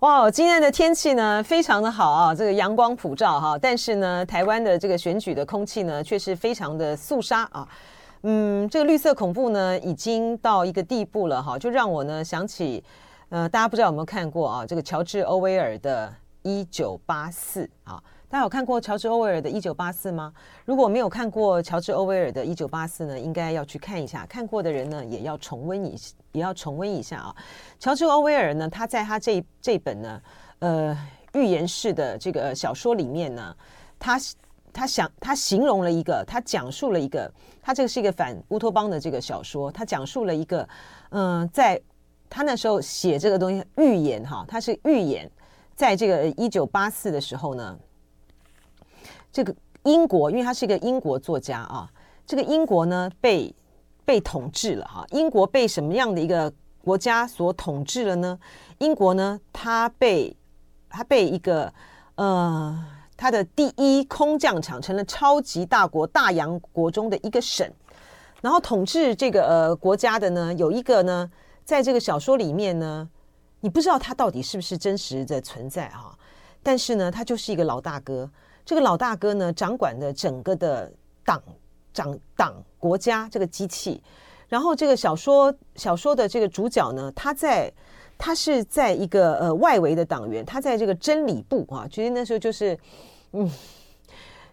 哇，今天的天气呢非常的好啊，这个阳光普照哈，但是呢，台湾的这个选举的空气呢却是非常的肃杀啊。嗯，这个绿色恐怖呢已经到一个地步了哈，就让我呢想起，呃，大家不知道有没有看过啊，这个乔治·欧威尔的《一九八四》啊。大家有看过乔治·欧威尔的《一九八四》吗？如果没有看过乔治·欧威尔的《一九八四》呢，应该要去看一下。看过的人呢，也要重温一，也要重温一下啊。乔治·欧威尔呢，他在他这这本呢，呃，寓言式的这个小说里面呢，他他想他形容了一个，他讲述了一个，他这个是一个反乌托邦的这个小说，他讲述了一个，嗯、在他那时候写这个东西寓言哈，他是寓言，在这个一九八四的时候呢。这个英国，因为他是一个英国作家啊，这个英国呢被被统治了哈。英国被什么样的一个国家所统治了呢？英国呢，它被它被一个呃，它的第一空降场成了超级大国大洋国中的一个省，然后统治这个呃国家的呢，有一个呢，在这个小说里面呢，你不知道他到底是不是真实的存在哈，但是呢，他就是一个老大哥。这个老大哥呢，掌管的整个的党、掌党、国家这个机器。然后这个小说小说的这个主角呢，他在他是在一个呃外围的党员，他在这个真理部啊，其实那时候就是嗯。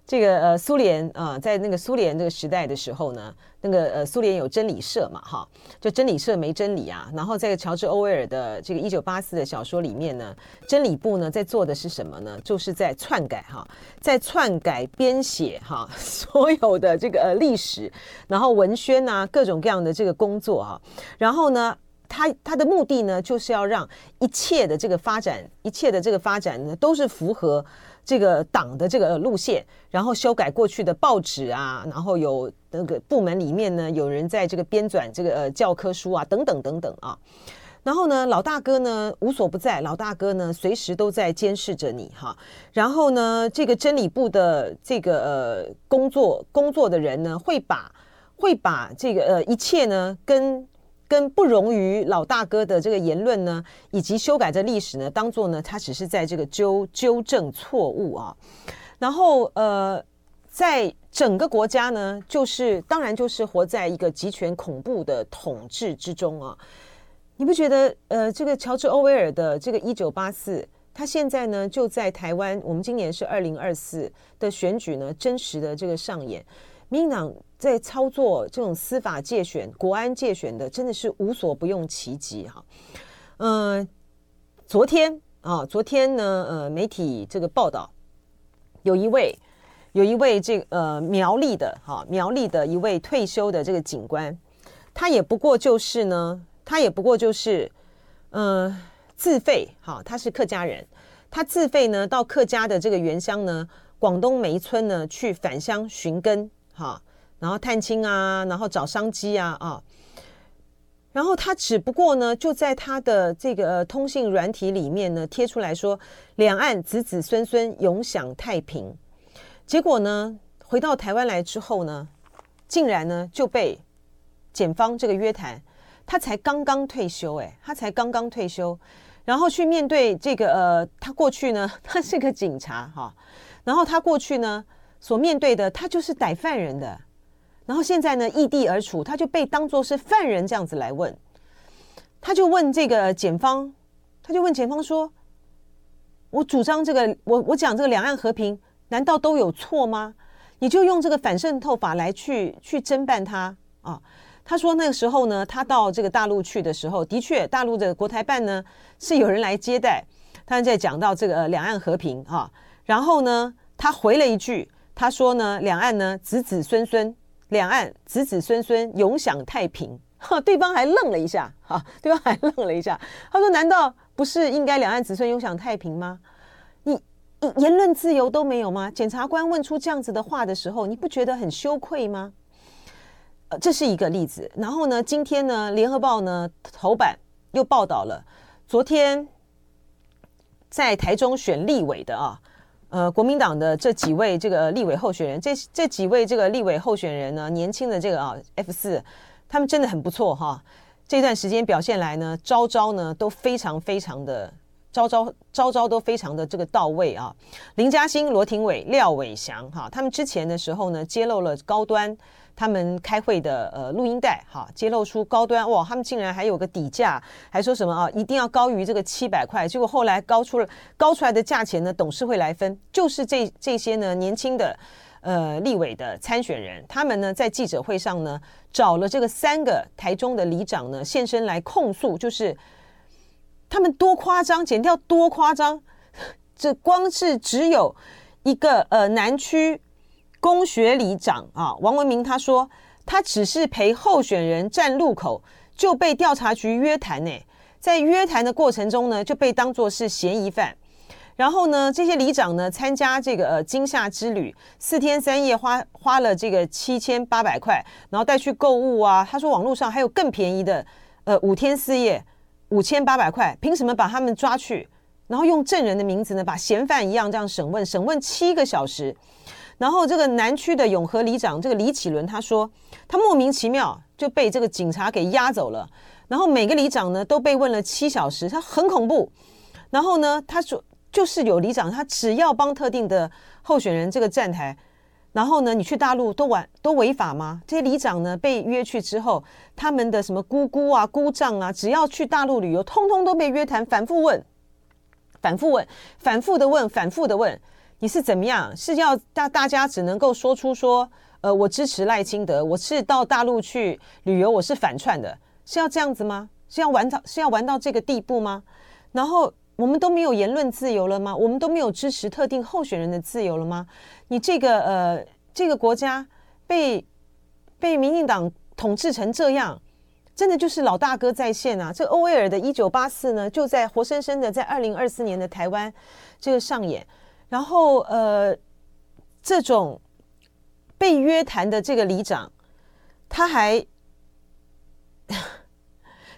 这个呃，苏联啊、在那个苏联这个时代的时候呢，那个呃，苏联有真理社嘛，哈，就真理社没真理啊。然后在乔治·欧威尔的这个一九八四的小说里面呢，真理部呢在做的是什么呢？就是在篡改哈，在篡改编写哈 所有的这个呃历史，然后文宣呐、啊，各种各样的这个工作哈。然后呢，他他的目的呢，就是要让一切的这个发展，一切的这个发展呢，都是符合。这个党的这个路线，然后修改过去的报纸啊，然后有那个部门里面呢，有人在这个编纂这个呃教科书啊，等等等等啊。然后呢，老大哥呢无所不在，老大哥呢随时都在监视着你哈。然后呢，这个真理部的这个呃工作工作的人呢，会把会把这个呃一切呢跟。跟不容于老大哥的这个言论呢，以及修改的历史呢，当做呢，他只是在这个纠纠正错误啊。然后呃，在整个国家呢，就是当然就是活在一个极权恐怖的统治之中啊。你不觉得呃，这个乔治·欧威尔的这个《一九八四》，他现在呢就在台湾，我们今年是二零二四的选举呢，真实的这个上演。民进党在操作这种司法界选、国安界选的，真的是无所不用其极哈。嗯、呃，昨天啊，昨天呢，呃，媒体这个报道，有一位有一位这呃苗栗的哈苗栗的一位退休的这个警官，他也不过就是呢，他也不过就是嗯、自费哈，他是客家人，他自费呢到客家的这个原乡呢，广东梅村呢去返乡寻根。好，然后探亲啊，然后找商机啊啊，然后他只不过呢，就在他的这个通信软体里面呢贴出来说，两岸子子孙孙永享太平。结果呢，回到台湾来之后呢，竟然呢就被检方这个约谈。他才刚刚退休，哎，他才刚刚退休，然后去面对这个呃，他过去呢，他是个警察哈，然后他过去呢。所面对的他就是逮犯人的，然后现在呢异地而处，他就被当作是犯人这样子来问，他就问这个检方，他就问检方说：“我主张这个，我我讲这个两岸和平，难道都有错吗？你就用这个反渗透法来去去侦办他啊？”他说那个时候呢，他到这个大陆去的时候，的确大陆的国台办呢是有人来接待，他在讲到这个两岸和平啊，然后呢他回了一句。他说呢，两岸呢子子孙孙，两岸子子孙孙永享太平。哈，对方还愣了一下，哈，对方还愣了一下。他说：“难道不是应该两岸子孙永享太平吗？你你言论自由都没有吗？检察官问出这样子的话的时候，你不觉得很羞愧吗？”呃，这是一个例子。然后呢，今天呢，《联合报》呢头版又报道了昨天在台中选立委的啊。呃，国民党的这几位这个立委候选人，这这几位这个立委候选人呢，年轻的这个啊 F 四，他们真的很不错哈。这段时间表现来呢，招招呢都非常非常的招招招招都非常的这个到位啊。林嘉欣、罗廷伟、廖伟翔哈，他们之前的时候呢，揭露了高端他们开会的呃录音带哈，揭露出高端哇，他们竟然还有个底价，还说什么啊，一定要高于这个七百块，结果后来高出了高出来的价钱呢，董事会来分，就是这这些呢年轻的。呃，立委的参选人，他们呢在记者会上呢找了这个三个台中的里长呢现身来控诉，就是他们多夸张，减掉多夸张，这光是只有一个呃南区工学里长啊，王文明他说他只是陪候选人站路口就被调查局约谈呢，在约谈的过程中呢就被当作是嫌疑犯。然后呢，这些里长呢参加这个呃金厦之旅，四天三夜花花了这个七千八百块，然后带去购物啊。他说网络上还有更便宜的，呃五天四夜五千八百块，凭什么把他们抓去？然后用证人的名字呢，把嫌犯一样这样审问，审问七个小时。然后这个南区的永和里长这个李启伦他说，他莫名其妙就被这个警察给押走了。然后每个里长呢都被问了七小时，他很恐怖。然后呢，他说。就是有里长，他只要帮特定的候选人这个站台，然后呢，你去大陆都违都违法吗？这些里长呢被约去之后，他们的什么姑姑啊、姑丈啊，只要去大陆旅游，通通都被约谈，反复问，反复问，反复的问，反复的问，你是怎么样？是要大大家只能够说出说，呃，我支持赖清德，我是到大陆去旅游，我是反串的，是要这样子吗？是要玩到是要玩到这个地步吗？然后。我们都没有言论自由了吗？我们都没有支持特定候选人的自由了吗？你这个呃，这个国家被被民进党统治成这样，真的就是老大哥在线啊！这欧威尔的《一九八四》呢，就在活生生的在二零二四年的台湾这个上演。然后呃，这种被约谈的这个里长，他还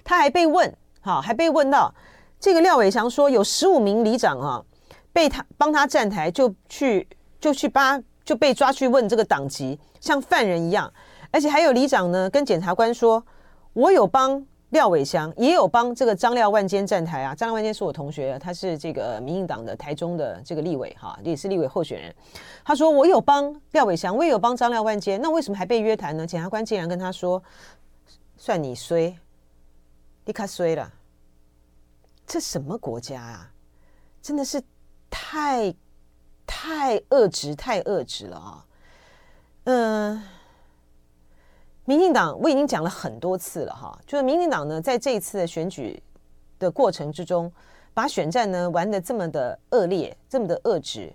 他还被问，好，还被问到。这个廖伟翔说，有十五名里长啊，被他帮他站台，就去就去扒，就被抓去问这个党籍，像犯人一样。而且还有里长呢，跟检察官说，我有帮廖伟翔，也有帮这个张廖万坚站台啊。张廖万坚是我同学，他是这个民进党的台中的这个立委哈，也是立委候选人。他说我有帮廖伟翔，我也有帮张廖万坚，那为什么还被约谈呢？检察官竟然跟他说，算你衰，你卡衰了。这什么国家啊？真的是太太恶质，太恶质了啊！嗯，民进党我已经讲了很多次了哈，就是民进党呢，在这一次的选举的过程之中，把选战呢玩得这么的恶劣，这么的恶质，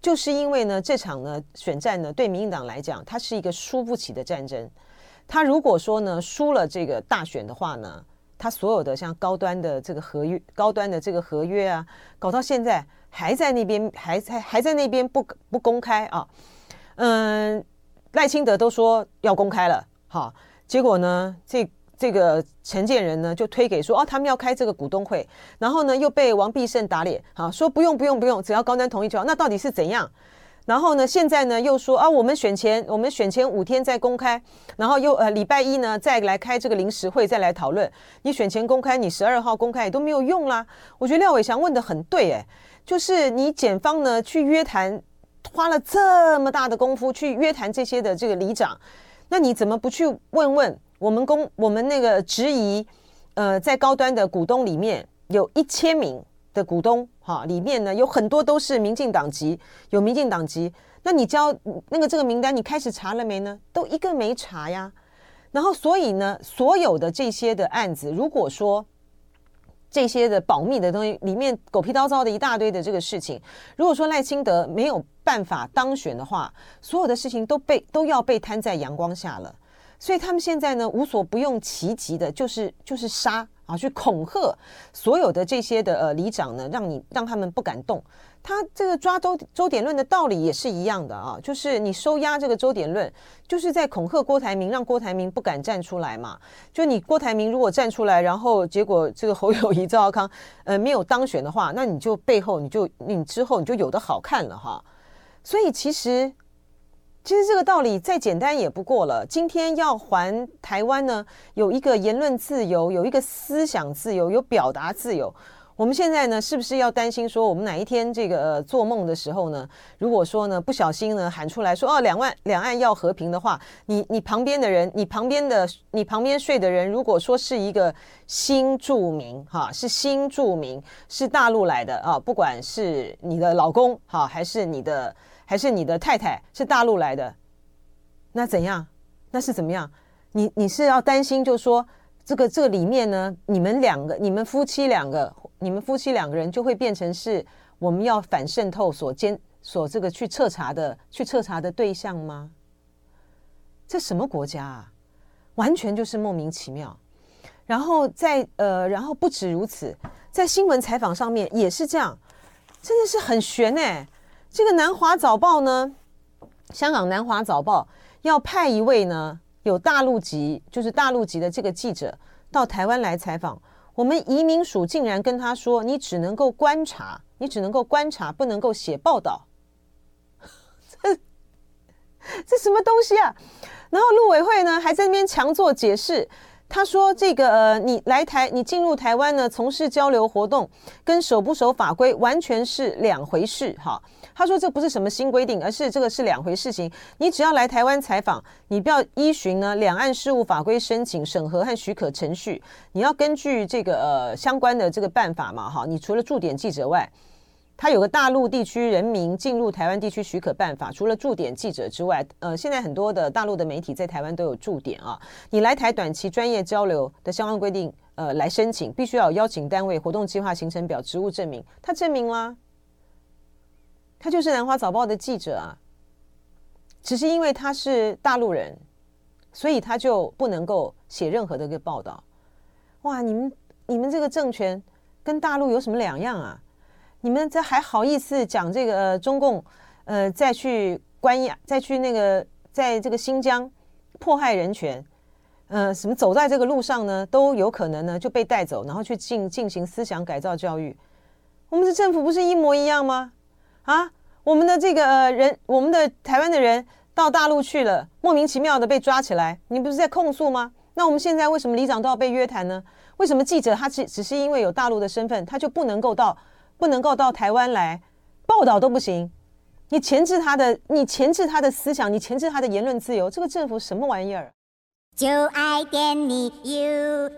就是因为呢，这场呢选战呢，对民进党来讲，它是一个输不起的战争。他如果说呢输了这个大选的话呢，他所有的像高端的这个合约，高端的这个合约啊，搞到现在还在那边，还在还在那边不不公开啊。嗯，赖清德都说要公开了，好，结果呢，这这个陈建仁呢就推给说哦，他们要开这个股东会，然后呢又被王必胜打脸，好，说不用不用不用，只要高端同意就好。那到底是怎样？然后呢，现在呢又说啊，我们选前我们选前五天再公开，然后又呃礼拜一呢再来开这个临时会再来讨论。你选前公开，你十二号公开也都没有用啦。我觉得廖伟翔问得很对，诶，就是你检方呢去约谈，花了这么大的功夫去约谈这些的这个里长，那你怎么不去问问我们公我们那个质疑，呃，在高端的股东里面有一千名。的股东哈，里面呢有很多都是民进党籍，有民进党籍。那你交那个这个名单，你开始查了没呢？都一个没查呀。然后所以呢，所有的这些的案子，如果说这些的保密的东西里面狗屁叨叨的一大堆的这个事情，如果说赖清德没有办法当选的话，所有的事情都被都要被摊在阳光下了。所以他们现在呢，无所不用其极的，就是就是杀。啊，去恐吓所有的这些的呃里长呢，让你让他们不敢动。他这个抓周周点论的道理也是一样的啊，就是你收押这个周点论，就是在恐吓郭台铭，让郭台铭不敢站出来嘛。就你郭台铭如果站出来，然后结果这个侯友谊、赵少康呃没有当选的话，那你就背后你就你之后你就有的好看了哈。所以其实。其实这个道理再简单也不过了。今天要还台湾呢，有一个言论自由，有一个思想自由，有表达自由。我们现在呢，是不是要担心说，我们哪一天这个、做梦的时候呢，如果说呢不小心呢喊出来说哦，两万两岸要和平的话，你你旁边的人，你旁边的你旁边睡的人，如果说是一个新住民哈，是新住民，是大陆来的啊，不管是你的老公哈，还是你的还是你的太太是大陆来的，那怎样？那是怎么样？你你是要担心，就是说这个这个里面呢，你们两个，你们夫妻两个。你们夫妻两个人就会变成是我们要反渗透所监所这个去彻查的去彻查的对象吗？这什么国家啊？完全就是莫名其妙。然后在呃，然后不止如此，在新闻采访上面也是这样，真的是很悬哎。这个南华早报呢，香港南华早报要派一位呢有大陆籍，就是大陆籍的这个记者到台湾来采访。我们移民署竟然跟他说：“你只能够观察，你只能够观察，不能够写报道。”这这什么东西啊？然后陆委会呢还在那边强作解释。他说：“这个呃，你来台，你进入台湾呢，从事交流活动，跟守不守法规完全是两回事。”哈，他说这不是什么新规定，而是这个是两回事情。你只要来台湾采访，你不要依循呢两岸事务法规申请审核和许可程序，你要根据这个呃相关的这个办法嘛。哈，你除了驻点记者外。他有个大陆地区人民进入台湾地区许可办法，除了驻点记者之外，呃，现在很多的大陆的媒体在台湾都有驻点啊。你来台短期专业交流的相关规定，呃，来申请必须要有邀请单位、活动计划、行程表、职务证明。他证明了，他就是南华早报的记者啊。只是因为他是大陆人，所以他就不能够写任何的一个报道。哇，你们你们这个政权跟大陆有什么两样啊？你们这还好意思讲这个、呃、中共，呃，再去关押，再去那个，在这个新疆迫害人权，呃，什么走在这个路上呢，都有可能呢就被带走，然后去进进行思想改造教育。我们的政府不是一模一样吗？啊，我们的这个、人，我们的台湾的人到大陆去了，莫名其妙的被抓起来，你不是在控诉吗？那我们现在为什么里长都要被约谈呢？为什么记者他只只是因为有大陆的身份，他就不能够到？不能够到台湾来报道都不行，你钳制他的，你钳制他的思想，你钳制他的言论自由，这个政府什么玩意儿？就爱点你 U